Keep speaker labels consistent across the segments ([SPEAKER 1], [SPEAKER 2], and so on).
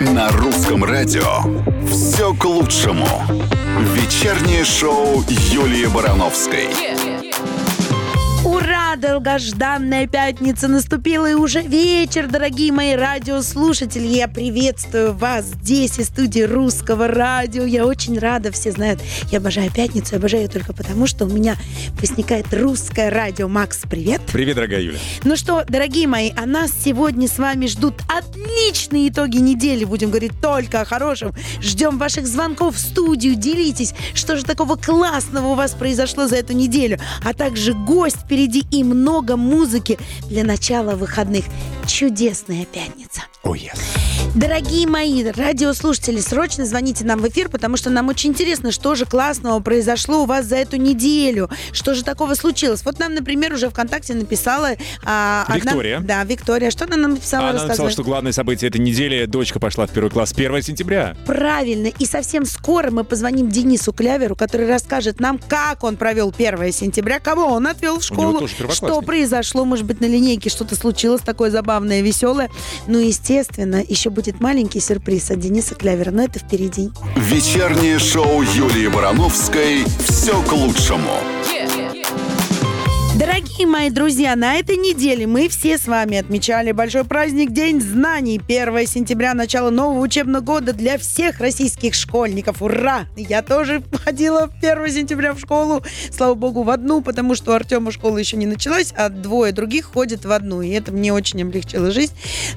[SPEAKER 1] На русском радио все к лучшему. Вечернее шоу Юлии Барановской.
[SPEAKER 2] Ура! Долгожданная пятница наступила и уже вечер, дорогие мои радиослушатели. Я приветствую вас здесь, из студии русского радио. Я очень рада, все знают, я обожаю пятницу, я обожаю ее только потому, что у меня возникает русское радио. Макс, привет!
[SPEAKER 3] Привет, дорогая Юля.
[SPEAKER 2] Ну что, дорогие мои, а нас сегодня с вами ждут отличные итоги недели. Будем говорить только о хорошем. Ждем ваших звонков в студию. Делитесь, что же такого классного у вас произошло за эту неделю. А также гость впереди и много музыки для начала выходных. Чудесная пятница.
[SPEAKER 3] Oh, yes.
[SPEAKER 2] Дорогие мои радиослушатели, срочно звоните нам в эфир, потому что нам очень интересно, что же классного произошло у вас за эту неделю, что же такого случилось. Вот нам, например, уже ВКонтакте написала...
[SPEAKER 3] А, Виктория.
[SPEAKER 2] Одна, да, Виктория. Что она нам написала?
[SPEAKER 3] Она написала, что главное событие этой недели дочка пошла в первый класс 1 сентября.
[SPEAKER 2] Правильно. И совсем скоро мы позвоним Денису Кляверу, который расскажет нам, как он провел 1 сентября, кого он отвел в школу, что произошло, может быть, на линейке что-то случилось такое забавное, веселое. Ну, естественно, еще будет маленький сюрприз от Дениса Клявера, но это впереди.
[SPEAKER 1] Вечернее шоу Юлии Барановской «Все к лучшему».
[SPEAKER 2] Дорогие мои друзья, на этой неделе мы все с вами отмечали большой праздник День знаний. 1 сентября, начало нового учебного года для всех российских школьников. Ура! Я тоже ходила 1 сентября в школу, слава богу, в одну, потому что у Артема школа еще не началась, а двое других ходят в одну. И это мне очень облегчило жизнь.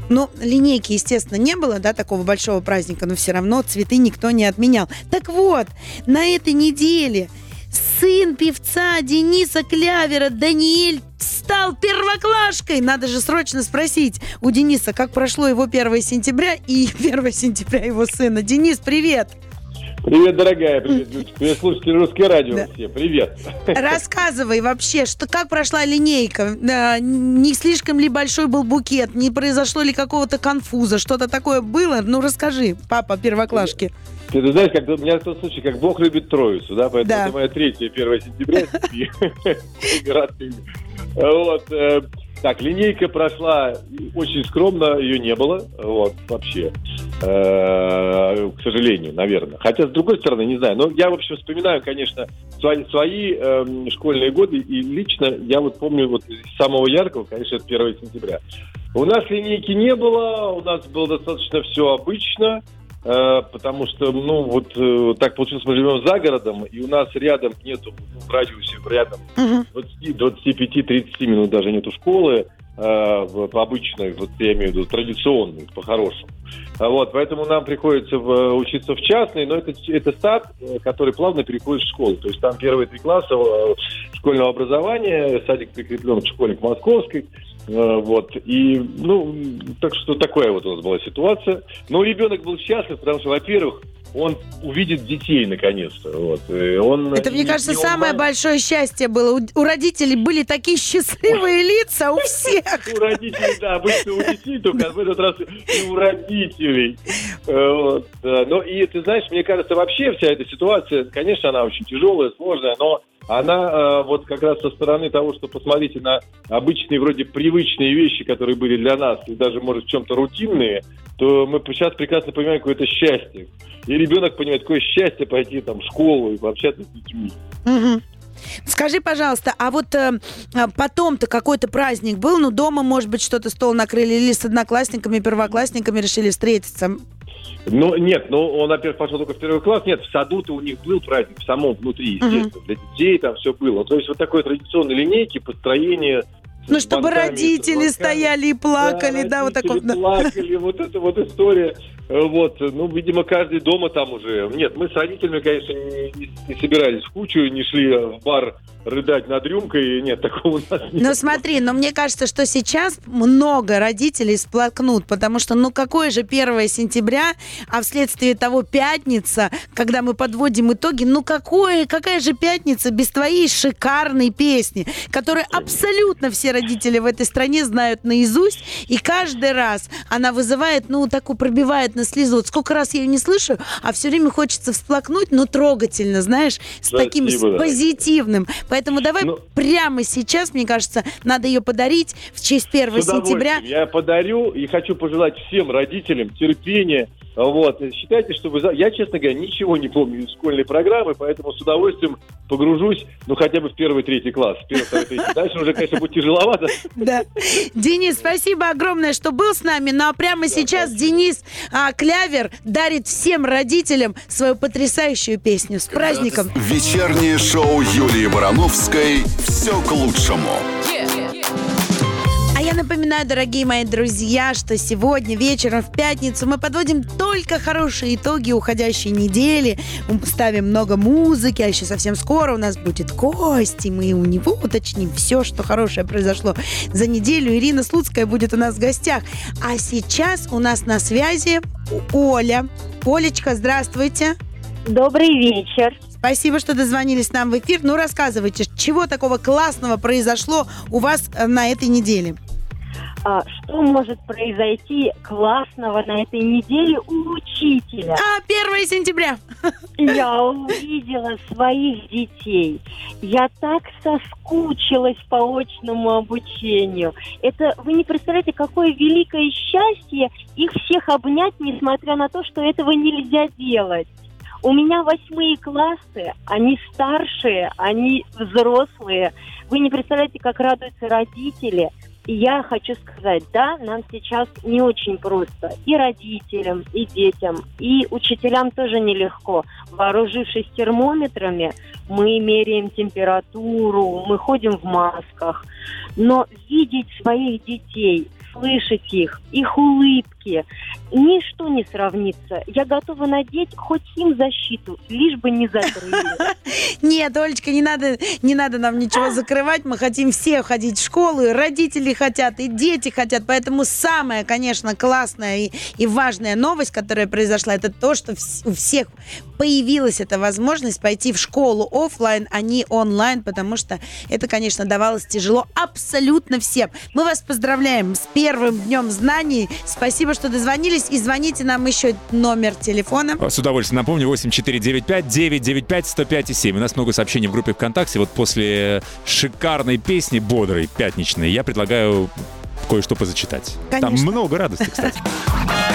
[SPEAKER 2] Но линейки, естественно, не было, да, такого большого праздника, но все равно цветы никто не отменял. Так вот, на этой неделе сын певца Дениса Клявера Даниэль стал первоклашкой. Надо же срочно спросить у Дениса, как прошло его 1 сентября и 1 сентября его сына. Денис, привет!
[SPEAKER 4] Привет, дорогая, привет, Людочка. Привет, слушатели Русское радио да. все. Привет.
[SPEAKER 2] Рассказывай вообще, что как прошла линейка? Не слишком ли большой был букет? Не произошло ли какого-то конфуза? Что-то такое было? Ну, расскажи, папа первоклашки.
[SPEAKER 4] Ты, ты знаешь, как у меня тот случай, как Бог любит Троицу, да, поэтому да. это моя третья, 1 сентября. Вот. Так, линейка прошла очень скромно, ее не было, вот, вообще, э, к сожалению, наверное. Хотя, с другой стороны, не знаю, но я, в общем, вспоминаю, конечно, свои, свои э, школьные годы, и лично я вот помню вот самого яркого, конечно, это 1 сентября. У нас линейки не было, у нас было достаточно все обычно, потому что, ну, вот э, так получилось, мы живем за городом, и у нас рядом нету, ну, в радиусе рядом uh 25-30 минут даже нету школы, э, в, обычной, вот я имею в виду традиционной, по-хорошему. А вот, поэтому нам приходится в, учиться в частной, но это, это сад, который плавно переходит в школу. То есть там первые три класса школьного образования, садик прикреплен к школе к московской, Э, вот. И, ну, так что такая вот у нас была ситуация. Но ребенок был счастлив, потому что, во-первых, он увидит детей наконец-то. Вот. И он,
[SPEAKER 2] Это, мне кажется, самое он... большое счастье было. У, у родителей были такие счастливые лица у всех.
[SPEAKER 4] У родителей, да, обычно у детей, только в этот раз и у родителей. Вот. Но и ты знаешь, мне кажется, вообще вся эта ситуация, конечно, она очень тяжелая, сложная, но она э, вот как раз со стороны того, что посмотрите на обычные вроде привычные вещи, которые были для нас, и даже, может, в чем-то рутинные, то мы сейчас прекрасно понимаем, какое это счастье. И ребенок понимает, какое счастье пойти там в школу и пообщаться с детьми.
[SPEAKER 2] Скажи, пожалуйста, а вот э, а потом-то какой-то праздник был? Ну, дома, может быть, что-то стол накрыли или с одноклассниками, первоклассниками решили встретиться?
[SPEAKER 4] Ну, нет, ну, он, во-первых, пошел только в первый класс. Нет, в саду-то у них был праздник, в самом внутри, естественно. Uh-huh. Для детей там все было. То есть вот такой традиционной линейки, построение
[SPEAKER 2] ну, чтобы родители стояли и плакали, да, да вот такой.
[SPEAKER 4] плакали, вот эта вот история. Вот, ну, видимо, каждый дома там уже. Нет, мы с родителями, конечно, не, не собирались в кучу, не шли в бар рыдать над рюмкой. Нет, такого у нас нет.
[SPEAKER 2] Ну, смотри, но мне кажется, что сейчас много родителей сплакнут, потому что, ну, какое же 1 сентября, а вследствие того пятница, когда мы подводим итоги, ну, какое, какая же пятница без твоей шикарной песни, которую абсолютно все родители в этой стране знают наизусть, и каждый раз она вызывает, ну, такую пробивает на слезу. Вот сколько раз я ее не слышу, а все время хочется всплакнуть, но трогательно, знаешь, с Спасибо, таким с позитивным. Поэтому давай
[SPEAKER 4] Ну.
[SPEAKER 2] прямо сейчас, мне кажется, надо ее подарить в честь 1
[SPEAKER 4] С
[SPEAKER 2] сентября.
[SPEAKER 4] Я подарю и хочу пожелать всем родителям терпения. Вот. Считайте, что вы... Я, честно говоря, ничего не помню из школьной программы, поэтому с удовольствием погружусь, ну, хотя бы в первый, третий класс. Первый, второй, третий. Дальше уже, конечно, будет тяжеловато.
[SPEAKER 2] Да. Денис, спасибо огромное, что был с нами. Ну а прямо сейчас Денис а, Клявер дарит всем родителям свою потрясающую песню. С праздником!
[SPEAKER 1] Вечернее шоу Юлии Барановской «Все к лучшему».
[SPEAKER 2] А я напоминаю, дорогие мои друзья, что сегодня вечером в пятницу мы подводим только хорошие итоги уходящей недели. Мы ставим много музыки, а еще совсем скоро у нас будет гость, и мы у него уточним все, что хорошее произошло за неделю. Ирина Слуцкая будет у нас в гостях. А сейчас у нас на связи Оля. Олечка, здравствуйте.
[SPEAKER 5] Добрый вечер.
[SPEAKER 2] Спасибо, что дозвонились нам в эфир. Ну, рассказывайте, чего такого классного произошло у вас э, на этой неделе?
[SPEAKER 5] А, что может произойти классного на этой неделе у учителя?
[SPEAKER 2] А, 1 сентября.
[SPEAKER 5] Я увидела своих детей. Я так соскучилась по очному обучению. Это вы не представляете, какое великое счастье их всех обнять, несмотря на то, что этого нельзя делать. У меня восьмые классы, они старшие, они взрослые. Вы не представляете, как радуются родители. И я хочу сказать, да, нам сейчас не очень просто. И родителям, и детям, и учителям тоже нелегко. Вооружившись термометрами, мы меряем температуру, мы ходим в масках. Но видеть своих детей, слышать их, их улыбки, ничто не сравнится. Я готова надеть хоть им защиту, лишь бы не закрыли.
[SPEAKER 2] Нет, Олечка, не надо, не надо нам ничего закрывать. Мы хотим все ходить в школу, и родители хотят, и дети хотят. Поэтому самая, конечно, классная и, и важная новость, которая произошла, это то, что у всех появилась эта возможность пойти в школу оффлайн, а не онлайн, потому что это, конечно, давалось тяжело абсолютно всем. Мы вас поздравляем с первым днем знаний. Спасибо, что дозвонились. И звоните нам еще номер телефона.
[SPEAKER 3] С удовольствием напомню, 8495-995-105,7. У нас много сообщений в группе ВКонтакте. Вот после шикарной песни, бодрой, пятничной, я предлагаю кое-что позачитать. Там
[SPEAKER 2] Конечно.
[SPEAKER 3] много радости, кстати.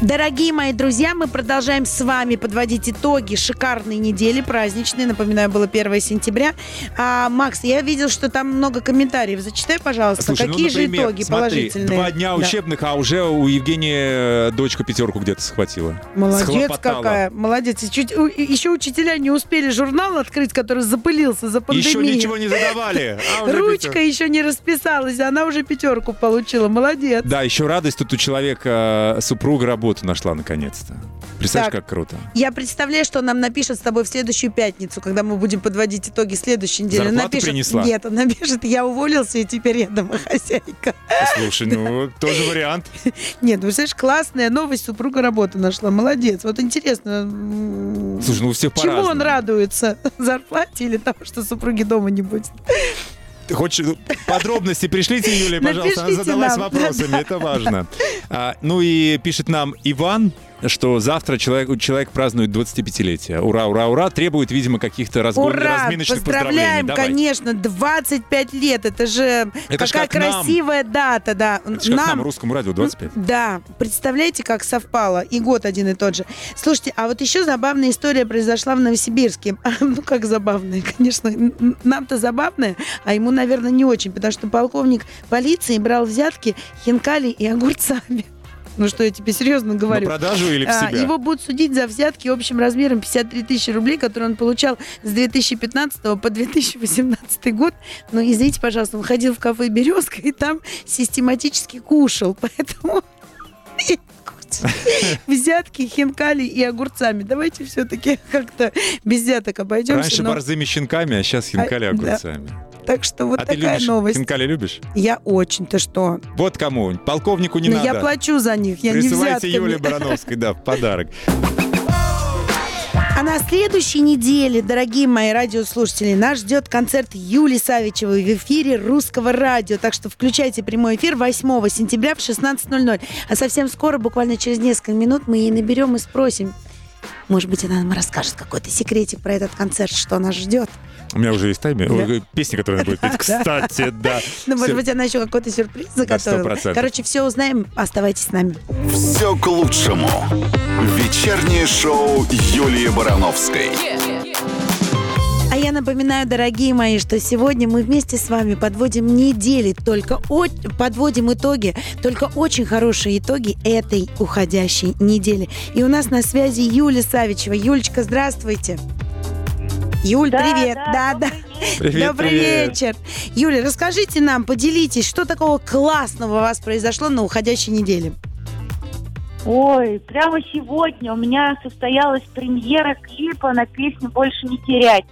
[SPEAKER 2] Дорогие мои друзья, мы продолжаем с вами подводить итоги шикарной недели праздничной. Напоминаю, было 1 сентября. А, Макс, я видел, что там много комментариев. Зачитай, пожалуйста,
[SPEAKER 3] Слушай, ну,
[SPEAKER 2] какие же
[SPEAKER 3] например,
[SPEAKER 2] итоги
[SPEAKER 3] смотри,
[SPEAKER 2] положительные.
[SPEAKER 3] Два дня
[SPEAKER 2] Да.
[SPEAKER 3] учебных, а уже у Евгении э, дочка пятерку где-то схватила.
[SPEAKER 2] Молодец
[SPEAKER 3] Схлопотала.
[SPEAKER 2] какая, молодец. И чуть- еще учителя не успели журнал открыть, который запылился за пандемию.
[SPEAKER 3] Еще ничего не задавали. а
[SPEAKER 2] Ручка
[SPEAKER 3] пятерка.
[SPEAKER 2] еще не расписалась, она уже пятерку получила. Молодец.
[SPEAKER 3] Да, еще радость, тут у человека э, супруга работу нашла наконец-то. Представляешь,
[SPEAKER 2] Так.
[SPEAKER 3] как круто.
[SPEAKER 2] Я представляю, что нам напишет с тобой в следующую пятницу, когда мы будем подводить итоги следующей недели.
[SPEAKER 3] Зарплату
[SPEAKER 2] напишет,
[SPEAKER 3] принесла?
[SPEAKER 2] Нет, он напишет, я уволился, и теперь я домохозяйка.
[SPEAKER 3] Слушай, ну, тоже вариант.
[SPEAKER 2] Нет, ну, знаешь, классная новость, супруга работу нашла. Молодец. Вот интересно,
[SPEAKER 3] Слушай, ну у всех
[SPEAKER 2] чему он радуется? Зарплате или того, что супруги дома не будет?
[SPEAKER 3] Хочешь ну, подробности пришлите, Юлия, пожалуйста, она
[SPEAKER 2] Напишите
[SPEAKER 3] задалась
[SPEAKER 2] нам.
[SPEAKER 3] вопросами, это важно. А, ну и пишет нам Иван, что завтра человек, человек празднует 25-летие. Ура, ура, ура. Требует, видимо, каких-то разгон,
[SPEAKER 2] Ура!
[SPEAKER 3] разминочных поздравлений.
[SPEAKER 2] Поздравляем,
[SPEAKER 3] Давай.
[SPEAKER 2] конечно, 25 лет. Это же
[SPEAKER 3] Это
[SPEAKER 2] какая
[SPEAKER 3] как нам.
[SPEAKER 2] красивая дата, да.
[SPEAKER 3] Это же как нам, русскому радио, 25.
[SPEAKER 2] Да, представляете, как совпало. И год один и тот же. Слушайте, а вот еще забавная история произошла в Новосибирске. Ну, как забавная, конечно. Нам-то забавная, а ему, наверное, не очень, потому что полковник полиции брал взятки хинкали и огурцами. Ну что, я тебе серьезно
[SPEAKER 3] На
[SPEAKER 2] говорю.
[SPEAKER 3] продажу или в
[SPEAKER 2] А,
[SPEAKER 3] себя?
[SPEAKER 2] Его будут судить за взятки общим размером 53 тысячи рублей, которые он получал с 2015 по 2018 год. Но, извините, пожалуйста, он ходил в кафе «Березка» и там систематически кушал. Поэтому взятки, хинкали и огурцами. Давайте все-таки как-то без взяток обойдемся.
[SPEAKER 3] Раньше
[SPEAKER 2] но-
[SPEAKER 3] борзыми щенками, а сейчас хинкали
[SPEAKER 2] А, да.
[SPEAKER 3] огурцами.
[SPEAKER 2] Так что вот
[SPEAKER 3] а ты
[SPEAKER 2] такая
[SPEAKER 3] любишь
[SPEAKER 2] новость.
[SPEAKER 3] хинкали любишь?
[SPEAKER 2] Я очень, ты что?
[SPEAKER 3] Вот кому. Полковнику не
[SPEAKER 2] Но
[SPEAKER 3] надо.
[SPEAKER 2] я плачу за них, я не
[SPEAKER 3] Присылайте
[SPEAKER 2] взятками.
[SPEAKER 3] Юле Барановской, да, в подарок.
[SPEAKER 2] А на следующей неделе, дорогие мои радиослушатели, нас ждет концерт Юли Савичевой в эфире русского радио. Так что включайте прямой эфир 8 сентября в 16.00. А совсем скоро, буквально через несколько минут, мы ей наберем и спросим, Может быть, она нам расскажет какой-то секретик про этот концерт, что нас ждет.
[SPEAKER 3] У меня уже есть таймер.
[SPEAKER 2] Да.
[SPEAKER 3] Песня, которую она будет петь. Кстати, да.
[SPEAKER 2] Ну, может быть, она еще какой-то сюрприз заготовила.
[SPEAKER 3] 100%.
[SPEAKER 2] Короче, все узнаем. Оставайтесь с нами.
[SPEAKER 1] Все к лучшему. Вечернее шоу Юлии Барановской.
[SPEAKER 2] А я напоминаю, дорогие мои, что сегодня мы вместе с вами подводим недели, только о- подводим итоги, только очень хорошие итоги этой уходящей недели. И у нас на связи Юля Савичева. Юлечка, здравствуйте. Юль,
[SPEAKER 6] Да,
[SPEAKER 2] привет.
[SPEAKER 6] да,
[SPEAKER 2] да.
[SPEAKER 6] добрый вечер.
[SPEAKER 3] Привет,
[SPEAKER 2] Добрый
[SPEAKER 3] привет.
[SPEAKER 2] вечер. Юля, расскажите нам, поделитесь, что такого классного у вас произошло на уходящей неделе?
[SPEAKER 6] Ой, прямо сегодня у меня состоялась премьера клипа на песню «Больше не терять».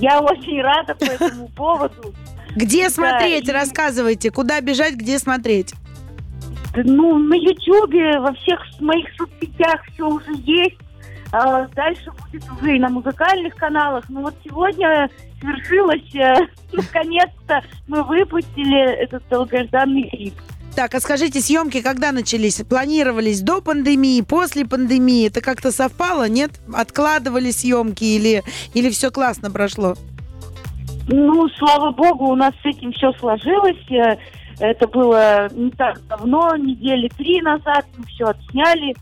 [SPEAKER 6] Я очень рада по этому поводу.
[SPEAKER 2] Где
[SPEAKER 6] Да,
[SPEAKER 2] смотреть?
[SPEAKER 6] и-
[SPEAKER 2] Рассказывайте. Куда бежать, где смотреть?
[SPEAKER 6] Да, Ну, на Ютьюбе, во всех моих соцсетях все уже есть. А дальше будет уже и на музыкальных каналах. Ну вот сегодня свершилось, э, наконец-то мы выпустили этот долгожданный клип.
[SPEAKER 2] Так, а скажите, съемки когда начались? Планировались до пандемии, после пандемии? Это как-то совпало, нет? Откладывали съемки или, или все классно прошло?
[SPEAKER 6] Ну, слава богу, у нас с этим все сложилось. Э, Это было не так давно, недели три назад мы все отсняли.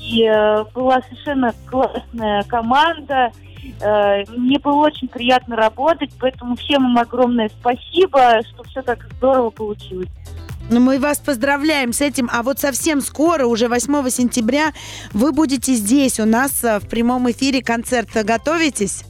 [SPEAKER 6] И э, была совершенно классная команда. Э, мне было очень приятно работать, поэтому всем им огромное спасибо, что все так здорово получилось.
[SPEAKER 2] Ну, мы вас поздравляем с этим. А вот совсем скоро, уже 8 сентября, вы будете здесь у нас э, в прямом эфире концерт. Готовитесь?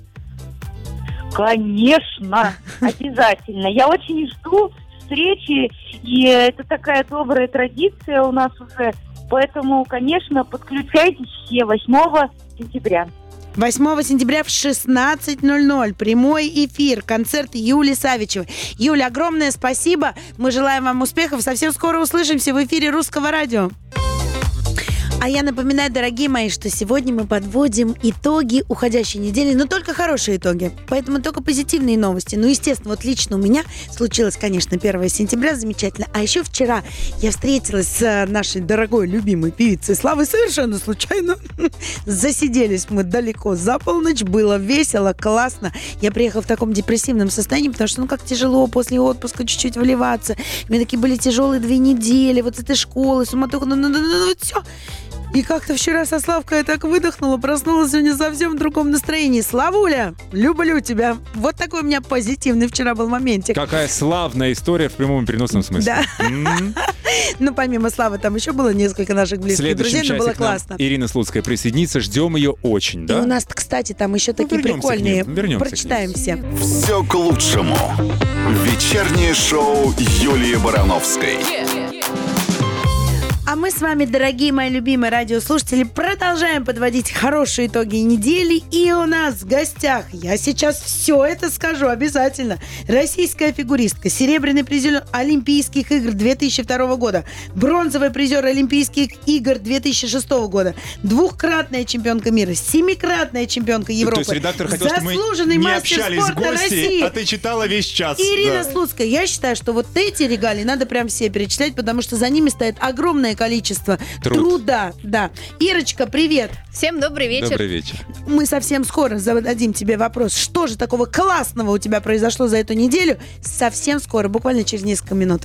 [SPEAKER 6] Конечно, обязательно. Я очень жду встречи, и это такая добрая традиция у нас уже. Поэтому, конечно, подключайтесь все 8 сентября.
[SPEAKER 2] 8 сентября в 16.00. Прямой эфир. Концерт Юли Савичевой. Юля, огромное спасибо. Мы желаем вам успехов. Совсем скоро услышимся в эфире Русского радио. А я напоминаю, дорогие мои, что сегодня мы подводим итоги уходящей недели, но только хорошие итоги. Поэтому только позитивные новости. Ну, естественно, вот лично у меня случилось, конечно, 1 сентября, замечательно. А еще вчера я встретилась с э, нашей дорогой, любимой певицей Славой совершенно случайно. Засиделись мы далеко за полночь, было весело, классно. Я приехала в таком депрессивном состоянии, потому что, ну, как тяжело после отпуска чуть-чуть вливаться. У меня такие были тяжелые две недели, вот с этой школы, суматоха, ну, ну, ну, ну, ну, все. И как-то вчера со Славкой я так выдохнула, проснулась сегодня совсем в другом настроении. Славуля, люблю тебя. Вот такой у меня позитивный вчера был моментик.
[SPEAKER 3] Какая славная история в прямом и переносном смысле.
[SPEAKER 2] Да. Ну, помимо Славы, там еще было несколько наших близких друзей, но было классно.
[SPEAKER 3] Ирина Слуцкая присоединится. Ждем ее очень,
[SPEAKER 2] И
[SPEAKER 3] да?
[SPEAKER 2] у нас, кстати, там еще такие
[SPEAKER 3] к ним,
[SPEAKER 2] прикольные.
[SPEAKER 3] вернемся.
[SPEAKER 2] Прочитаем все.
[SPEAKER 1] Все к лучшему. Вечернее шоу Юлии Барановской.
[SPEAKER 2] А мы с вами, дорогие мои любимые радиослушатели, продолжаем подводить хорошие итоги недели. И у нас в гостях, я сейчас все это скажу обязательно, российская фигуристка, серебряный призер Олимпийских игр 2002 года, бронзовый призер Олимпийских игр 2006 года, двухкратная чемпионка мира, семикратная чемпионка Европы,
[SPEAKER 3] То есть редактор хотел, чтобы мы
[SPEAKER 2] заслуженный
[SPEAKER 3] не общались
[SPEAKER 2] спорта
[SPEAKER 3] гостей,
[SPEAKER 2] России.
[SPEAKER 3] а ты читала весь час.
[SPEAKER 2] Ирина
[SPEAKER 3] Да.
[SPEAKER 2] Слуцкая, я считаю, что вот эти регалии надо прям все перечислять, потому что за ними стоит огромное количество
[SPEAKER 3] Труд.
[SPEAKER 2] труда. Да. Ирочка, привет.
[SPEAKER 7] Всем добрый вечер.
[SPEAKER 3] Добрый вечер.
[SPEAKER 2] Мы совсем скоро зададим тебе вопрос, что же такого классного у тебя произошло за эту неделю. Совсем скоро, буквально через несколько минут.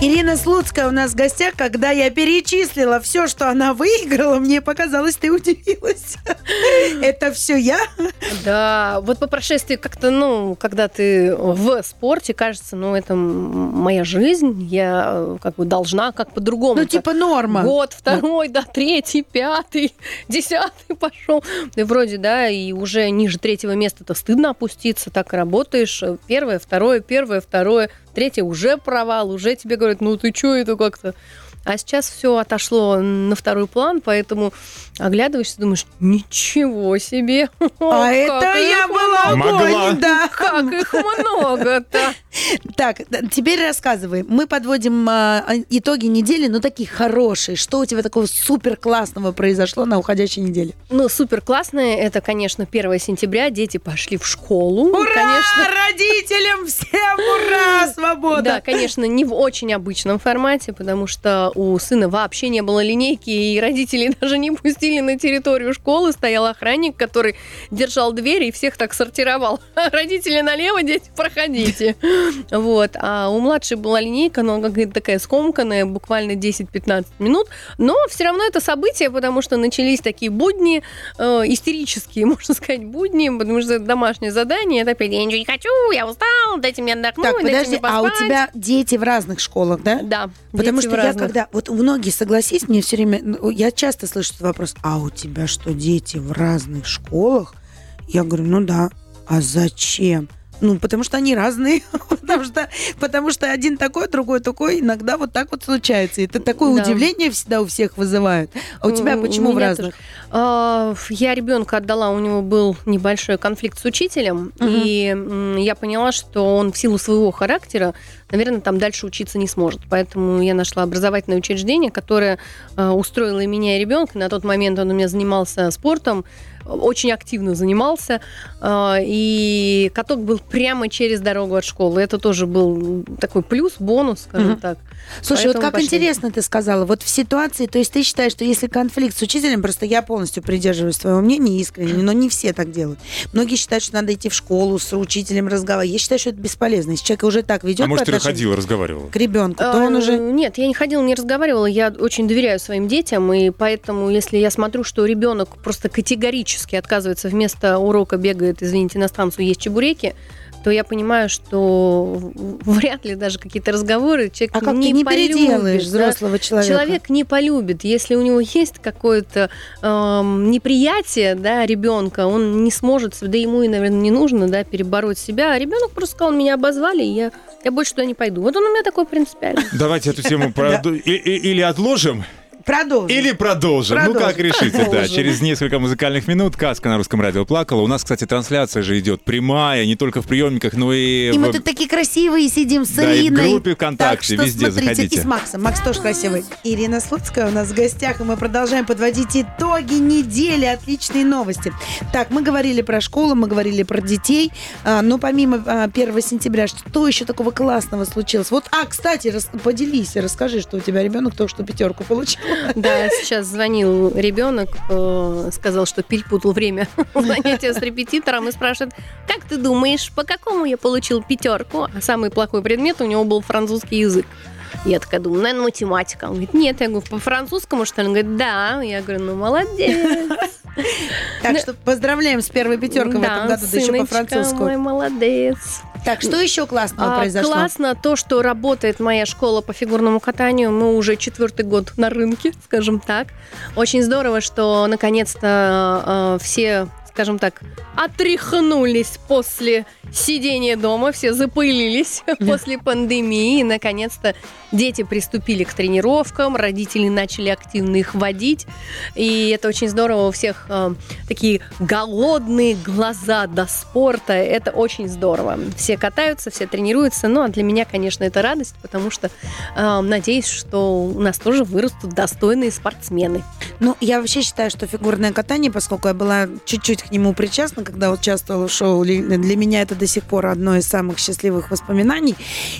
[SPEAKER 2] Ирина Слуцкая у нас в гостях. Когда я перечислила все, что она выиграла, мне показалось, ты удивилась. Это все я?
[SPEAKER 7] Да, вот по прошествии как-то, ну, когда ты в спорте, кажется, ну, это моя жизнь, я э, как бы должна как по-другому.
[SPEAKER 2] Ну, типа норма.
[SPEAKER 7] Год, второй, да, третий, пятый, десятый пошел. И вроде, да, и уже ниже третьего места-то стыдно опуститься, так и работаешь. Первое, второе, первое, второе, третье уже провал, уже тебе говорят, ну ты чё это как-то... А сейчас все отошло на второй план, поэтому оглядываешься, думаешь, ничего себе.
[SPEAKER 2] А это я
[SPEAKER 7] легко».
[SPEAKER 2] была
[SPEAKER 3] Могла.
[SPEAKER 2] да.
[SPEAKER 7] Как их много-то.
[SPEAKER 2] Так, теперь рассказывай. Мы подводим а, итоги недели, но такие хорошие. Что у тебя такого супер классного произошло на уходящей неделе?
[SPEAKER 7] Ну, супер классное. Это, конечно, 1 сентября. Дети пошли в школу.
[SPEAKER 2] Ура!
[SPEAKER 7] Конечно,
[SPEAKER 2] Родителям всем ура! Свобода!
[SPEAKER 7] Да, конечно, не в очень обычном формате, потому что у сына вообще не было линейки, и родители даже не пустили на территорию школы. Стоял охранник, который держал дверь и всех так сортировал. Родители налево, дети, проходите. Вот. А у младшей была линейка, но она какая-то такая скомканная, буквально 10-15 минут. Но все равно это событие, потому что начались такие будни, э, истерические, можно сказать, будни, потому что это домашнее задание. Это опять, я ничего не хочу, я устал, дайте мне отдохнуть,
[SPEAKER 2] Так,
[SPEAKER 7] дайте мне
[SPEAKER 2] а у
[SPEAKER 7] поспать».
[SPEAKER 2] тебя дети в разных школах, да?
[SPEAKER 7] Да.
[SPEAKER 2] Потому что я
[SPEAKER 7] разных.
[SPEAKER 2] Вот многие, согласись, мне все время... ну, Я часто слышу этот вопрос. А у тебя что, дети в разных школах? Я говорю, ну да. А зачем? Ну, потому что они разные. потому, что, потому что один такой, другой такой. Иногда вот так вот случается. Это такое
[SPEAKER 7] Да.
[SPEAKER 2] удивление всегда у всех вызывает. А у тебя почему
[SPEAKER 7] у
[SPEAKER 2] в разных?
[SPEAKER 7] А, Я ребенка отдала, у него был небольшой конфликт с учителем,
[SPEAKER 2] Мгм.
[SPEAKER 7] и я поняла, что он в силу своего характера, наверное, там дальше учиться не сможет. Поэтому я нашла образовательное учреждение, которое а, устроило и меня, и ребенка. На тот момент он у меня занимался спортом, очень активно занимался, а, и каток был прямо через дорогу от школы. Это тоже был такой плюс, бонус, скажем
[SPEAKER 2] Мгм.
[SPEAKER 7] так.
[SPEAKER 2] Слушай, вот
[SPEAKER 7] Поэтому
[SPEAKER 2] как
[SPEAKER 7] пошли.
[SPEAKER 2] интересно ты сказала. Вот в ситуации, то есть ты считаешь, что если конфликт с учителем, просто я полностью придерживаюсь твоего мнения искренне, но не все так делают. Многие считают, что надо идти в школу с учителем разговаривать. Я считаю, что это бесполезно. Если человек уже так ведет
[SPEAKER 3] А может, ты ходила, разговаривала?
[SPEAKER 2] к ребенку, то
[SPEAKER 7] А,
[SPEAKER 2] он уже...
[SPEAKER 7] Нет, я не ходила, не разговаривала. Я очень доверяю своим детям, и поэтому, если я смотрю, что ребенок просто категорически отказывается вместо урока бегает, извините, иностранцу есть чебуреки, то я понимаю, что вряд ли даже какие-то разговоры человек
[SPEAKER 2] А как
[SPEAKER 7] не
[SPEAKER 2] ты не
[SPEAKER 7] полюбит,
[SPEAKER 2] переделаешь
[SPEAKER 7] да.
[SPEAKER 2] взрослого человека?
[SPEAKER 7] Человек не полюбит, если у него есть какое-то эм, неприятие, да, ребенка, он не сможет, да ему и, наверное, не нужно, да, перебороть себя. А ребенок просто сказал, меня обозвали, и я, я больше туда не пойду. Вот он у меня такой принципиальный.
[SPEAKER 3] Давайте эту тему или отложим,
[SPEAKER 2] Продолжим.
[SPEAKER 3] или продолжим. Ну, как
[SPEAKER 2] Продолжим.
[SPEAKER 3] решите, да.
[SPEAKER 2] Продолжим.
[SPEAKER 3] Через несколько музыкальных минут Каска на русском радио плакала. У нас, кстати, трансляция же идет прямая, не только в приемниках, но и,
[SPEAKER 2] И мы
[SPEAKER 3] в-
[SPEAKER 2] тут такие красивые сидим с
[SPEAKER 3] Да, и в
[SPEAKER 2] Ириной.
[SPEAKER 3] группе ВКонтакте,
[SPEAKER 2] так что
[SPEAKER 3] везде
[SPEAKER 2] смотрите,
[SPEAKER 3] заходите.
[SPEAKER 2] И с Максом. Макс тоже красивый. Ирина Слуцкая у нас в гостях, и мы продолжаем подводить итоги недели. Отличные новости. Так, мы говорили про школу, мы говорили про детей. А, но помимо а, 1 сентября, что еще такого классного случилось? Вот, а, кстати, рас- поделись, расскажи, что у тебя ребенок только что пятерку получил.
[SPEAKER 7] Да, сейчас звонил ребенок, э, сказал, что перепутал время занятия с репетитором и спрашивает, как ты думаешь, по какому я получил пятерку? А самый плохой предмет у него был французский язык. Я такая думаю, наверное, математика. Он говорит, нет, я говорю, по французскому, что ли? Он говорит, да. Я говорю, ну, молодец.
[SPEAKER 2] Так что поздравляем с первой пятеркой в этом году, да еще
[SPEAKER 7] сыночка
[SPEAKER 2] по-французски.
[SPEAKER 7] мой молодец.
[SPEAKER 2] Так, что еще классного
[SPEAKER 7] А,
[SPEAKER 2] произошло?
[SPEAKER 7] Классно то, что работает моя школа по фигурному катанию. Мы уже четвертый год на рынке, скажем так. Очень здорово, что наконец-то э, все, скажем так, отряхнулись после сидения дома, все запылились после пандемии. Наконец-то, дети приступили к тренировкам, родители начали активно их водить. И это очень здорово. У всех э, такие голодные глаза до спорта. Это очень здорово. Все катаются, все тренируются. Ну, а для меня, конечно, это радость, потому что э, надеюсь, что у нас тоже вырастут достойные спортсмены.
[SPEAKER 2] Ну, я вообще считаю, что фигурное катание, поскольку я была чуть-чуть к нему причастна, когда участвовала в шоу, для меня это до сих пор одно из самых счастливых воспоминаний.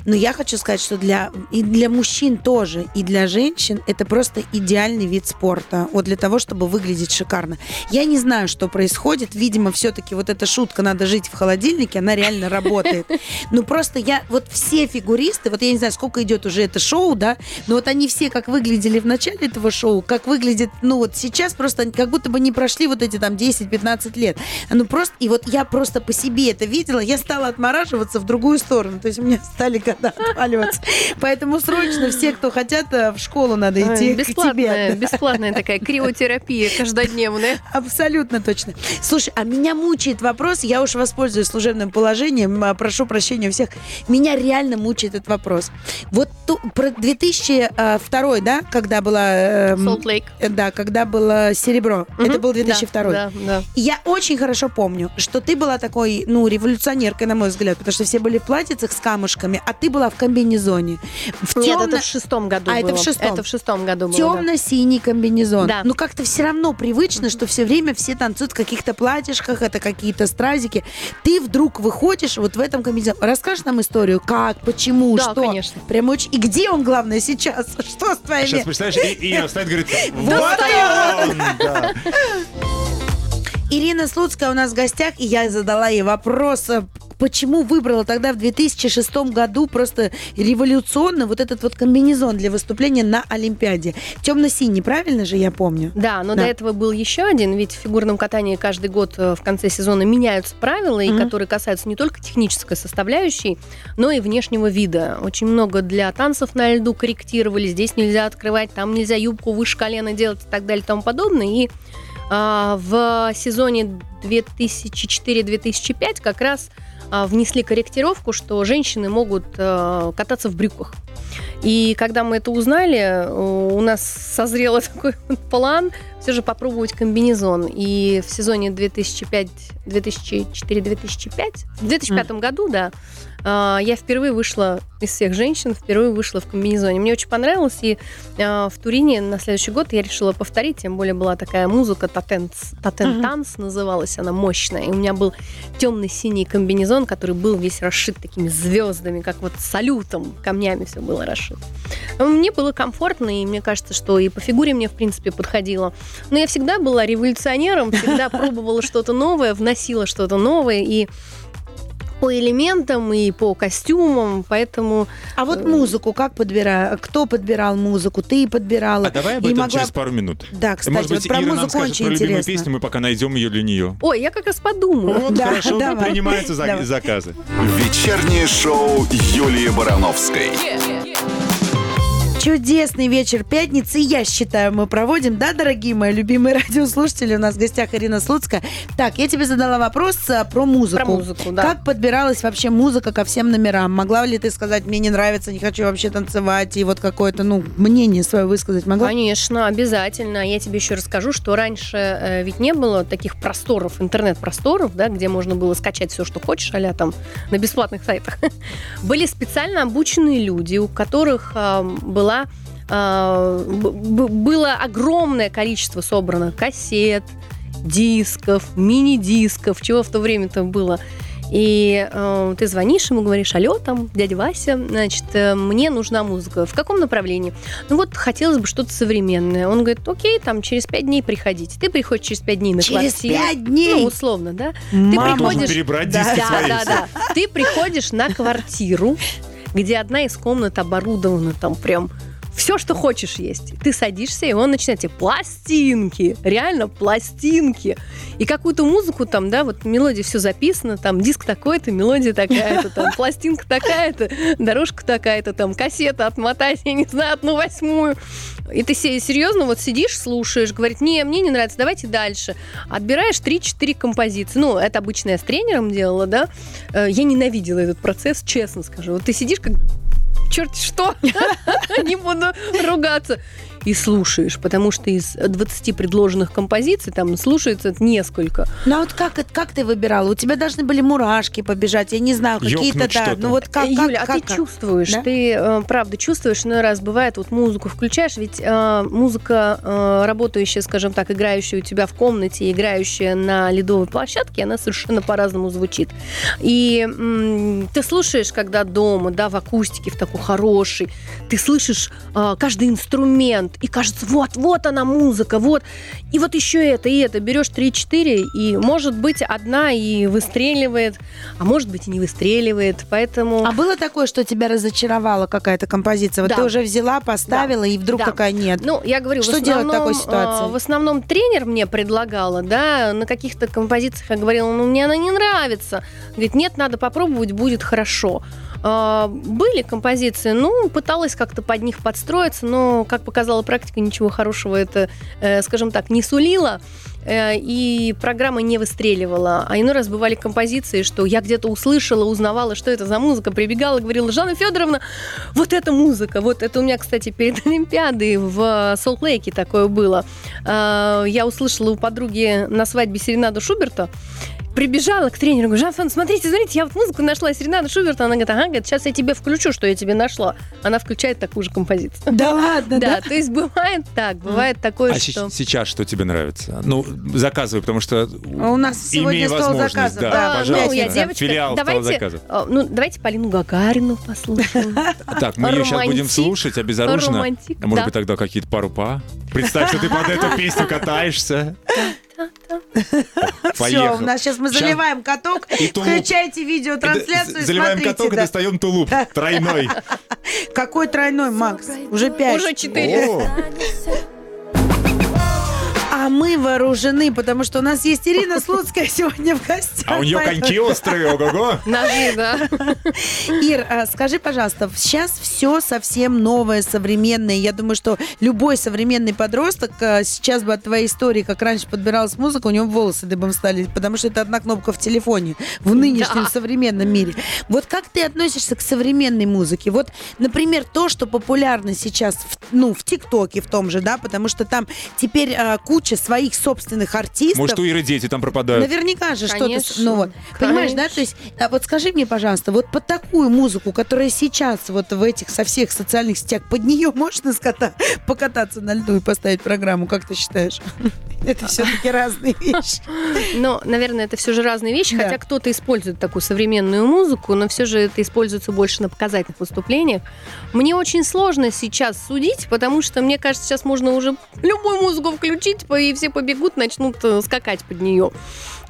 [SPEAKER 2] Но я хочу сказать, что для и для мужчин тоже, и для женщин это просто идеальный вид спорта. Вот для того, чтобы выглядеть шикарно. Я не знаю, что происходит. Видимо, все-таки вот эта шутка «надо жить в холодильнике», она реально работает. Ну, просто я... Вот все фигуристы, вот я не знаю, сколько идет уже это шоу, да, но вот они все как выглядели в начале этого шоу, как выглядит, ну, вот сейчас просто как будто бы не прошли вот эти там 10-15 лет. Ну, просто... И вот я просто по себе это видела, я стала отмораживаться в другую сторону. То есть у меня стали года отваливаться. Поэтому срочно все, кто хотят, э, в школу надо идти к
[SPEAKER 7] Бесплатная,
[SPEAKER 2] тебе.
[SPEAKER 7] бесплатная такая криотерапия каждодневная.
[SPEAKER 2] Абсолютно точно. Слушай, а меня мучает вопрос, я уж воспользуюсь служебным положением, а, прошу прощения у всех. Меня реально мучает этот вопрос. Вот ту- про 2002, да, когда была... эм,
[SPEAKER 7] Солт Лейк.
[SPEAKER 2] э, Да, когда было серебро. Это был 2002.
[SPEAKER 7] Да, да.
[SPEAKER 2] Я очень хорошо помню, что ты была такой, ну, революционеркой, на мой взгляд, потому что все были в платьицах с камушками, а ты была в комбинезоне. В
[SPEAKER 7] Нет,
[SPEAKER 2] темно-
[SPEAKER 7] это в шестом году
[SPEAKER 2] А,
[SPEAKER 7] было.
[SPEAKER 2] это в шестом.
[SPEAKER 7] Это в шестом году было. да.
[SPEAKER 2] Темно-синий комбинезон.
[SPEAKER 7] Да.
[SPEAKER 2] Ну, как-то все равно привычно, что все время все танцуют в каких-то платьишках, это какие-то стразики. Ты вдруг выходишь вот в этом комбинезоне. Расскажешь нам историю, как, почему,
[SPEAKER 7] Да,
[SPEAKER 2] что?
[SPEAKER 7] конечно.
[SPEAKER 2] Прям очень... И где он, главное, сейчас? Что с твоими...
[SPEAKER 3] Сейчас, представляешь, и, и она встает и говорит, вот он! Да.
[SPEAKER 2] Ирина Слуцкая у нас в гостях, и я задала ей вопрос, э, почему выбрала тогда в 2006 году просто революционно вот этот вот комбинезон для выступления на Олимпиаде. Темно-синий, правильно же я помню?
[SPEAKER 7] Да, но
[SPEAKER 2] Да.
[SPEAKER 7] до этого был еще один, ведь в фигурном катании каждый год э, в конце сезона меняются правила, и
[SPEAKER 2] Мгм.
[SPEAKER 7] которые касаются не только технической составляющей, но и внешнего вида. Очень много для танцев на льду корректировали, здесь нельзя открывать, там нельзя юбку выше колена делать и так далее и тому подобное. И в сезоне 2004-2005 как раз а, внесли корректировку, что женщины могут э, кататься в брюках. И когда мы это узнали, э, у нас созрел такой план все же попробовать комбинезон. И в сезоне 2005, 2004-2005, в 2005 году, да, э, я впервые вышла из всех женщин, впервые вышла в комбинезоне. Мне очень понравилось, и э, в Турине на следующий год я решила повторить, тем более была такая музыка, татенс, татен танц называлась она, мощная. И у меня был темный-синий комбинезон, который был весь расшит такими звездами, как вот салютом, камнями все было расшито. Мне было комфортно, и мне кажется, что и по фигуре мне, в принципе, подходило. Но я всегда была революционером, всегда пробовала что-то новое, вносила что-то новое, и по элементам, и по костюмам, поэтому...
[SPEAKER 2] А вот музыку как подбираю? Кто подбирал музыку? Ты подбирала?
[SPEAKER 3] А давай об этом
[SPEAKER 2] могла-
[SPEAKER 3] через пару минут.
[SPEAKER 2] Да, кстати,
[SPEAKER 3] Может быть,
[SPEAKER 2] вот про
[SPEAKER 3] Ира нам
[SPEAKER 2] музыку
[SPEAKER 3] скажет
[SPEAKER 2] очень
[SPEAKER 3] про любимую
[SPEAKER 2] интересно.
[SPEAKER 3] песню, мы пока найдем ее для нее.
[SPEAKER 7] Ой, я как раз подумаю.
[SPEAKER 3] Вот,
[SPEAKER 2] Да,
[SPEAKER 3] хорошо,
[SPEAKER 2] давай.
[SPEAKER 3] принимаются за-
[SPEAKER 2] Давай.
[SPEAKER 3] заказы.
[SPEAKER 1] Вечернее шоу Юлии Барановской.
[SPEAKER 2] Чудесный вечер пятницы, я считаю, мы проводим, да, дорогие мои любимые радиослушатели? У нас в гостях Ирина Слуцкая. Так, я тебе задала вопрос а, про музыку.
[SPEAKER 7] Про музыку, да.
[SPEAKER 2] Как подбиралась вообще музыка ко всем номерам? Могла ли ты сказать, мне не нравится, не хочу вообще танцевать, и вот какое-то, ну, мнение свое высказать могла?
[SPEAKER 7] Конечно, обязательно. Я тебе еще расскажу, что раньше э, ведь не было таких просторов, интернет-просторов, да, где можно было скачать все, что хочешь, а там на бесплатных сайтах. Были специально обученные люди, у которых э, была э, б- б- было огромное количество собрано кассет, дисков, мини-дисков, чего в то время-то было. И э, ты звонишь ему, говоришь, алло, там, дядя Вася, значит, э, мне нужна музыка. В каком направлении? Ну вот, хотелось бы что-то современное. Он говорит, окей, там, через пять дней приходите. Ты приходишь через пять дней на
[SPEAKER 2] Через
[SPEAKER 7] квартиру.
[SPEAKER 2] пять дней?
[SPEAKER 7] Ну, условно, да?
[SPEAKER 2] Мама.
[SPEAKER 3] Должен
[SPEAKER 7] приходишь-
[SPEAKER 3] перебрать
[SPEAKER 2] Да.
[SPEAKER 3] диски
[SPEAKER 7] Да,
[SPEAKER 3] свои
[SPEAKER 7] да, да. Ты приходишь на квартиру, где одна из комнат оборудована там прям все, что хочешь есть. Ты садишься, и он начинает тебе пластинки, реально пластинки. И какую-то музыку там, да, вот мелодия все записана, там диск такой-то, мелодия такая-то, там пластинка такая-то, дорожка такая-то, там кассета отмотать, я не знаю, одну восьмую. И ты се- серьезно вот сидишь, слушаешь, говорит, не, мне не нравится, давайте дальше. Отбираешь 3-4 композиции. Ну, это обычно я с тренером делала, да. Э, Я ненавидела этот процесс, честно скажу. Вот ты сидишь как черт что, не буду ругаться. И слушаешь, потому что из 20 предложенных композиций там слушается несколько.
[SPEAKER 2] Ну а вот как, это- как ты выбирала? У тебя должны были мурашки побежать, я не знаю, какие-то, да. Ну вот как,
[SPEAKER 7] Э,
[SPEAKER 2] как,
[SPEAKER 7] Юля, а
[SPEAKER 2] как-
[SPEAKER 7] ты
[SPEAKER 2] как?
[SPEAKER 7] чувствуешь,
[SPEAKER 2] Да?
[SPEAKER 7] ты э, правда чувствуешь, иной раз бывает, вот музыку включаешь, ведь э, музыка, э, работающая, скажем так, играющая у тебя в комнате, играющая на ледовой площадке, она совершенно по-разному звучит. И м, ты слушаешь, когда дома, да, в акустике, в такой хорошей, ты слышишь э, каждый инструмент, и кажется, вот, вот она музыка, вот. И вот еще это, и это. Берешь 3-4, и, может быть, одна и выстреливает, а может быть, и не выстреливает. Поэтому...
[SPEAKER 2] А было такое, что тебя разочаровала какая-то композиция? Вот
[SPEAKER 7] Да.
[SPEAKER 2] ты уже взяла, поставила, и вдруг
[SPEAKER 7] Да.
[SPEAKER 2] такая нет.
[SPEAKER 7] Ну, я говорю,
[SPEAKER 2] Что
[SPEAKER 7] в
[SPEAKER 2] делать в
[SPEAKER 7] основном,
[SPEAKER 2] такой ситуации?
[SPEAKER 7] э, В основном тренер мне предлагала, да, на каких-то композициях я говорила, ну, мне она не нравится. Говорит, нет, надо попробовать, будет хорошо. А, были композиции, ну, пыталась как-то под них подстроиться, но, как показала практика, ничего хорошего это, э, скажем так, не сулило. Э, и программа не выстреливала. А иной раз бывали композиции, что я где-то услышала, узнавала, что это за музыка, прибегала, говорила, Жанна Федоровна, вот эта музыка, вот это у меня, кстати, перед Олимпиадой в Солт-Лейке такое было. Э, я услышала у подруги на свадьбе Серенаду Шуберта, прибежала к тренеру, говорю, Жан смотрите, смотрите, я вот музыку нашла Серенада Шуберта. Она говорит, ага, говорит, сейчас я тебе включу, что я тебе нашла. Она включает такую же композицию.
[SPEAKER 2] Да ладно,
[SPEAKER 7] да? то есть бывает так, бывает такое,
[SPEAKER 3] а сейчас что тебе нравится? Ну, заказывай, потому что
[SPEAKER 2] а у нас сегодня стол заказов.
[SPEAKER 3] Да, пожалуйста.
[SPEAKER 7] Ну, я девочка,
[SPEAKER 3] Филиал
[SPEAKER 7] давайте,
[SPEAKER 3] заказов.
[SPEAKER 7] Ну, давайте Полину Гагарину послушаем.
[SPEAKER 3] Так, мы ее сейчас будем слушать обезоруженно.
[SPEAKER 7] Романтик,
[SPEAKER 3] Может быть, тогда какие-то пару па? Представь, что ты под эту песню катаешься.
[SPEAKER 2] Все, у нас сейчас мы заливаем каток. Включайте видеотрансляцию и
[SPEAKER 3] Заливаем
[SPEAKER 2] смотрите.
[SPEAKER 3] каток и достаем тулуп. Тройной.
[SPEAKER 2] Какой тройной, Макс? Уже пять.
[SPEAKER 7] Уже четыре.
[SPEAKER 2] А мы вооружены, потому что у нас есть Ирина Слуцкая сегодня в гостях.
[SPEAKER 3] А у нее коньки острые, ого-го.
[SPEAKER 7] Ножи, да.
[SPEAKER 2] Ир, а скажи, пожалуйста, сейчас все совсем новое, современное. Я думаю, что любой современный подросток а, сейчас бы от твоей истории, как раньше подбиралась музыка, у него волосы дыбом стали, потому что это одна кнопка в телефоне в нынешнем
[SPEAKER 7] Да.
[SPEAKER 2] современном мире. Вот как ты относишься к современной музыке? Вот, например, то, что популярно сейчас, в, ну, в ТикТоке в том же, да, потому что там теперь а, куча своих собственных артистов.
[SPEAKER 3] Может, у Иры дети там пропадают.
[SPEAKER 2] Наверняка же что-то... Ну вот, понимаешь, да? То есть, а вот скажи мне, пожалуйста, вот под такую музыку, которая сейчас вот в этих со всех социальных сетях, под нее можно ската- покататься на льду и поставить программу, как ты считаешь? Это все-таки разные вещи.
[SPEAKER 7] Но, наверное, это все же разные вещи, хотя кто-то использует такую современную музыку, но все же это используется больше на показательных выступлениях. Мне очень сложно сейчас судить, потому что, мне кажется, сейчас можно уже любую музыку включить, по- и все побегут, начнут э, скакать под нее.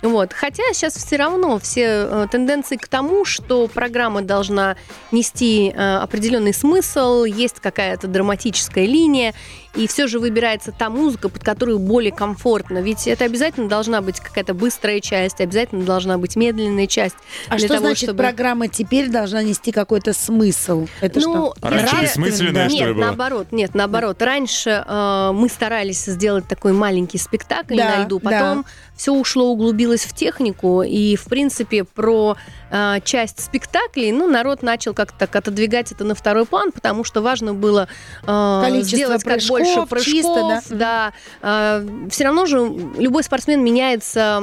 [SPEAKER 7] Вот. Хотя сейчас все равно все э, тенденции к тому, что программа должна нести э, определенный смысл, есть какая-то драматическая линия, и все же выбирается та музыка, под которую более комфортно. Ведь это обязательно должна быть какая-то быстрая часть, обязательно должна быть медленная часть.
[SPEAKER 2] А
[SPEAKER 7] для
[SPEAKER 2] что
[SPEAKER 7] того,
[SPEAKER 2] значит
[SPEAKER 7] чтобы-
[SPEAKER 2] программа теперь должна нести какой-то смысл? Это
[SPEAKER 7] Ну,
[SPEAKER 2] что?
[SPEAKER 3] Раньше бессмысленное, что ли,
[SPEAKER 7] Нет,
[SPEAKER 3] было?
[SPEAKER 7] наоборот, нет, наоборот. Раньше э, мы старались сделать такой маленький спектакль
[SPEAKER 2] Да,
[SPEAKER 7] на льду,
[SPEAKER 2] да.
[SPEAKER 7] потом все ушло, углубилось в технику, и, в принципе, про э, часть спектаклей, ну, народ начал как-то так отодвигать это на второй план, потому что важно было э,
[SPEAKER 2] Количество
[SPEAKER 7] сделать как
[SPEAKER 2] прыжков,
[SPEAKER 7] больше прыжков,
[SPEAKER 2] чисто,
[SPEAKER 7] да. все равно же любой спортсмен меняется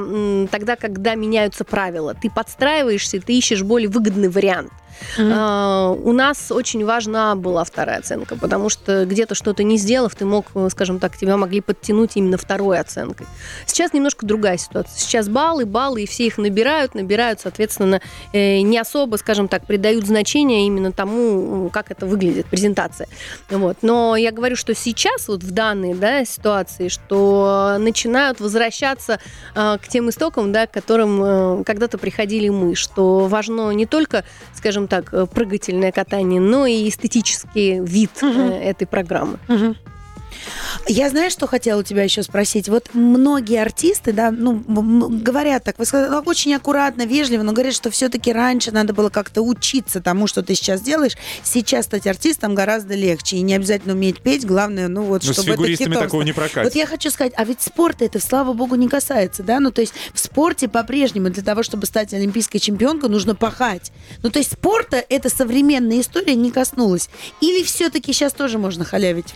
[SPEAKER 7] тогда, когда меняются правила. Ты подстраиваешься, ты ищешь более выгодный вариант. А, У нас очень важна была вторая оценка, потому что где-то что-то не сделав, ты мог, э, скажем так, тебя могли подтянуть именно второй оценкой. Сейчас немножко другая ситуация. Сейчас баллы, баллы, и все их набирают, набирают, соответственно, э, не особо, скажем так, придают значение именно тому, как это выглядит, презентация. Вот. Но я говорю, что сейчас, вот в данной да, ситуации, что начинают возвращаться э, к тем истокам, да, к которым э, когда-то приходили мы, что важно не только, скажем так, э, прыгательное катание, но и эстетический вид
[SPEAKER 2] Мгм.
[SPEAKER 7] этой программы.
[SPEAKER 2] Мгм. Я знаю, что хотела у тебя еще спросить. Вот многие артисты, да, ну, говорят так, вы сказали, ну, очень аккуратно, вежливо, но говорят, что все-таки раньше надо было как-то учиться тому, что ты сейчас делаешь. Сейчас стать артистом гораздо легче. И не обязательно уметь петь, главное, ну вот,
[SPEAKER 3] Ну, с
[SPEAKER 2] чтобы это
[SPEAKER 3] фигуристами
[SPEAKER 2] хитовство.
[SPEAKER 3] такого не прокатит.
[SPEAKER 2] Вот я хочу сказать, а ведь спорта это, слава богу, не касается, да? Ну, то есть в спорте по-прежнему для того, чтобы стать олимпийской чемпионкой, нужно пахать. Ну, то есть спорта эта современная история не коснулась. Или все-таки сейчас тоже можно халявить?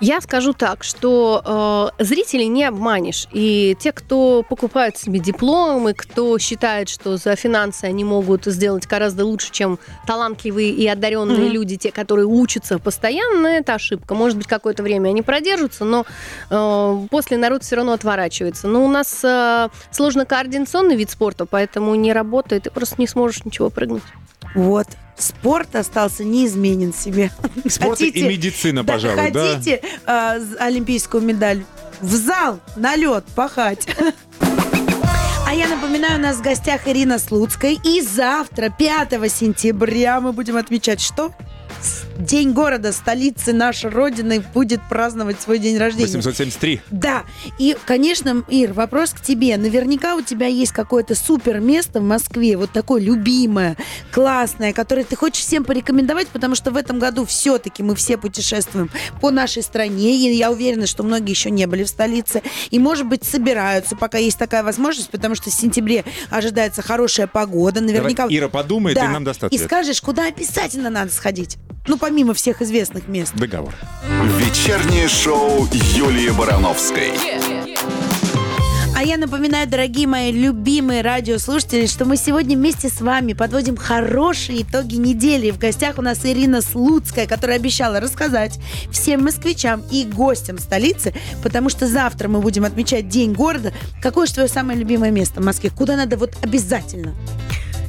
[SPEAKER 7] Я скажу так, что э, зрителей не обманешь. И те, кто покупают себе дипломы, кто считает, что за финансы они могут сделать гораздо лучше, чем талантливые и одаренные
[SPEAKER 2] Мгм.
[SPEAKER 7] люди, те, которые учатся постоянно, это ошибка. Может быть, какое-то время они продержатся, но э, после народ все равно отворачивается. Но у нас э, сложно-координационный вид спорта, поэтому не работает, ты просто не сможешь ничего прыгнуть.
[SPEAKER 2] Вот. Спорт остался неизменен себе.
[SPEAKER 3] Спорт и
[SPEAKER 2] Хотите-
[SPEAKER 3] медицина,
[SPEAKER 2] Да,
[SPEAKER 3] пожалуй, да?
[SPEAKER 2] хотите а, з- олимпийскую медаль в зал, на лед, пахать. А я напоминаю, у нас в гостях Ирина Слуцкая. И завтра, 5 сентября, мы будем отмечать что? День города, столицы нашей Родины, будет праздновать свой день рождения.
[SPEAKER 3] 873.
[SPEAKER 2] Да, и, конечно, Ир, вопрос к тебе. Наверняка у тебя есть какое-то супер место в Москве, вот такое любимое, классное, которое ты хочешь всем порекомендовать, потому что в этом году все-таки мы все путешествуем по нашей стране, и я уверена, что многие еще не были в столице, и, может быть, собираются, пока есть такая возможность, потому что в сентябре ожидается хорошая погода, наверняка...
[SPEAKER 3] Давай Ира подумает,
[SPEAKER 2] Да,
[SPEAKER 3] и нам даст
[SPEAKER 2] и скажешь, куда обязательно надо сходить. Ну, помимо всех известных мест.
[SPEAKER 3] Договор.
[SPEAKER 1] Вечернее шоу Юлии Барановской.
[SPEAKER 2] А я напоминаю, дорогие мои любимые радиослушатели, что мы сегодня вместе с вами подводим хорошие итоги недели. В гостях у нас Ирина Слуцкая, которая обещала рассказать всем москвичам и гостям столицы, потому что завтра мы будем отмечать День города. Какое же твое самое любимое место в Москве? Куда надо вот обязательно?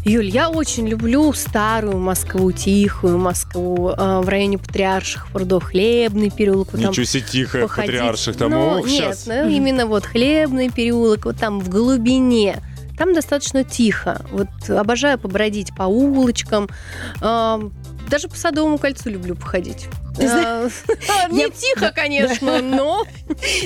[SPEAKER 7] Юль, я очень люблю старую Москву, тихую Москву, э, в районе Патриарших прудов, Хлебный переулок. вот там
[SPEAKER 3] Ничего себе тихо,
[SPEAKER 7] походить.
[SPEAKER 3] патриарших там.
[SPEAKER 7] Ну,
[SPEAKER 3] Ох,
[SPEAKER 7] нет,
[SPEAKER 3] сейчас.
[SPEAKER 7] ну, именно вот Хлебный переулок, вот там в глубине. Там достаточно тихо. Вот обожаю побродить по улочкам. Даже по Садовому кольцу люблю походить.
[SPEAKER 2] Ты
[SPEAKER 7] Э, Не тихо, конечно, но...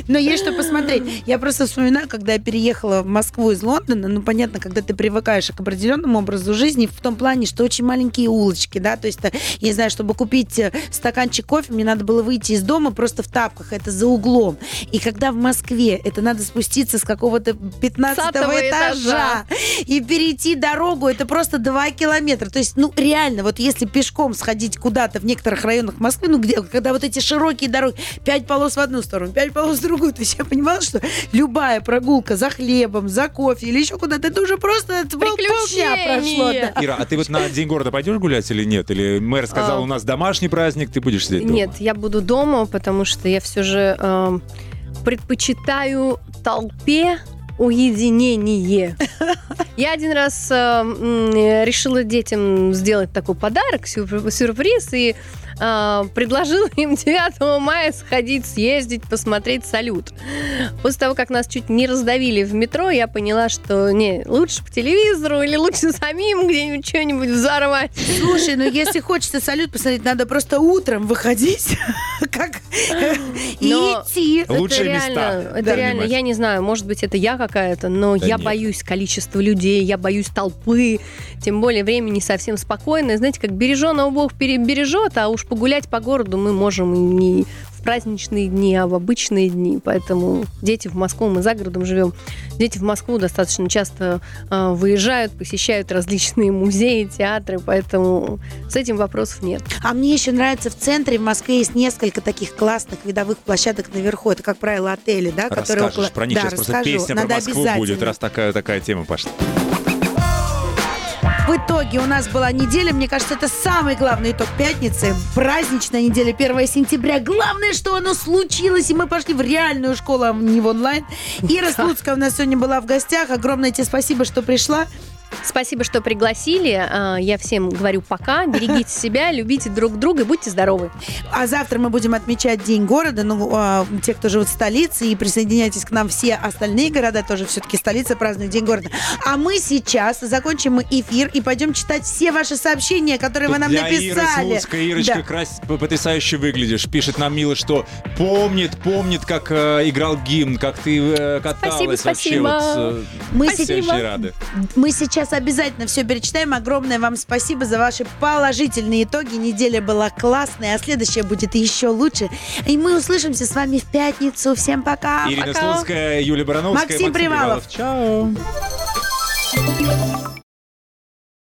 [SPEAKER 2] Но есть что посмотреть. Я просто вспоминаю, когда я переехала в Москву из Лондона, ну, понятно, когда ты привыкаешь к определенному образу жизни, в том плане, что очень маленькие улочки, да, то есть, э, я не знаю, чтобы купить э, стаканчик кофе, мне надо было выйти из дома просто в тапках, это за углом. И когда в Москве это надо спуститься с какого-то 15
[SPEAKER 7] Сатого
[SPEAKER 2] этажа и перейти дорогу, это просто 2 километра. То есть, ну, реально, вот если пешком сходить куда-то в некоторых районах Москвы, ну, где, когда вот эти широкие дороги, пять полос в одну сторону, пять полос в другую, то есть я понимала, что любая прогулка за хлебом, за кофе или еще куда-то, это уже просто пол- полдня прошло. Да.
[SPEAKER 3] Ира, а ты вот на День города пойдешь гулять или нет? Или мэр сказал,
[SPEAKER 7] А.
[SPEAKER 3] у нас домашний праздник, ты будешь сидеть дома?
[SPEAKER 7] Нет, я буду дома, потому что я все же эм, предпочитаю толпе уединение. Я один раз э, решила детям сделать такой подарок, сюр- сюрприз, и э, предложила им 9 мая сходить, съездить, посмотреть салют. После того, как нас чуть не раздавили в метро, я поняла, что не, лучше по телевизору или лучше самим где-нибудь что-нибудь взорвать.
[SPEAKER 2] Слушай, ну если хочется салют посмотреть, надо просто утром выходить, как и идти.
[SPEAKER 3] Лучшие
[SPEAKER 7] это
[SPEAKER 3] места
[SPEAKER 7] это реально, я не знаю, может быть, это я какая-то, но
[SPEAKER 3] Да
[SPEAKER 7] я
[SPEAKER 3] нет.
[SPEAKER 7] боюсь количества людей, я боюсь толпы, тем более время не совсем спокойное. Знаете, как береженого Бог пере- бережет, а уж погулять по городу мы можем и не в праздничные дни, а в обычные дни. Поэтому дети в Москву, мы за городом живем, дети в Москву достаточно часто э, выезжают, посещают различные музеи, театры, поэтому с этим вопросов нет.
[SPEAKER 2] А мне еще нравится в центре в Москве есть несколько таких классных видовых площадок наверху. Это, как правило, отели, да, которые
[SPEAKER 3] Расскажешь
[SPEAKER 2] около...
[SPEAKER 3] про них
[SPEAKER 2] да,
[SPEAKER 3] сейчас просто
[SPEAKER 2] расскажу.
[SPEAKER 3] песня
[SPEAKER 2] Надо
[SPEAKER 3] про Москву
[SPEAKER 2] обязательно.
[SPEAKER 3] будет, раз такая, такая тема пошла.
[SPEAKER 2] В итоге у нас была неделя, мне кажется, это самый главный итог пятницы. Праздничная неделя, 1 сентября. Главное, что оно случилось, и мы пошли в реальную школу, а не в онлайн. Ира Слуцкая у нас сегодня была в гостях. Огромное тебе спасибо, что пришла.
[SPEAKER 7] Спасибо, что пригласили. А, Я всем говорю пока. Берегите себя, любите друг друга и будьте здоровы.
[SPEAKER 2] А завтра мы будем отмечать День города. Ну, а, те, кто живут в столице, и присоединяйтесь к нам все остальные города, тоже все-таки столица празднует День города. А мы сейчас закончим эфир и пойдем читать все ваши сообщения, которые вы нам
[SPEAKER 3] Для Иры
[SPEAKER 2] написали.
[SPEAKER 3] Слуцкой, Ирочка,
[SPEAKER 2] Да.
[SPEAKER 3] крас- потрясающе выглядишь. Пишет нам Мила, что помнит, помнит, как э, играл гимн, как ты э, каталась.
[SPEAKER 7] Спасибо,
[SPEAKER 3] Вообще
[SPEAKER 7] спасибо.
[SPEAKER 3] вот, э,
[SPEAKER 2] Мы
[SPEAKER 3] все
[SPEAKER 2] сейчас-
[SPEAKER 3] очень рады.
[SPEAKER 2] Мы сейчас обязательно все перечитаем. Огромное вам спасибо за ваши положительные итоги. Неделя была классная, а следующая будет еще лучше. И мы услышимся с вами в пятницу. Всем пока.
[SPEAKER 3] Ирина
[SPEAKER 7] пока.
[SPEAKER 3] Слуцкая, Юлия Барановская,
[SPEAKER 2] Максим Привалов.
[SPEAKER 3] Чао.